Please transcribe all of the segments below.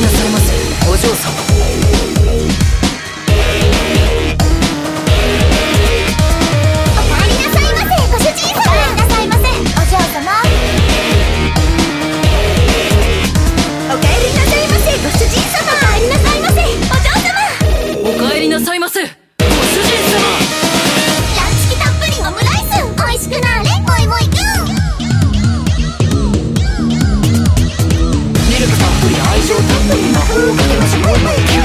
なさませ。お嬢様。っぷり愛情たっぷり魔法をかけましょう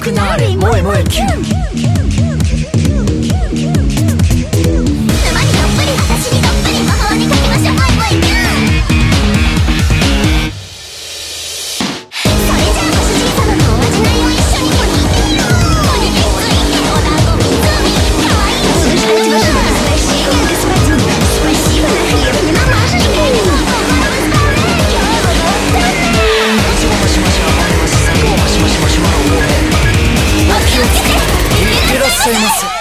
しくなれ。萌え萌えキュン。っしゃいます。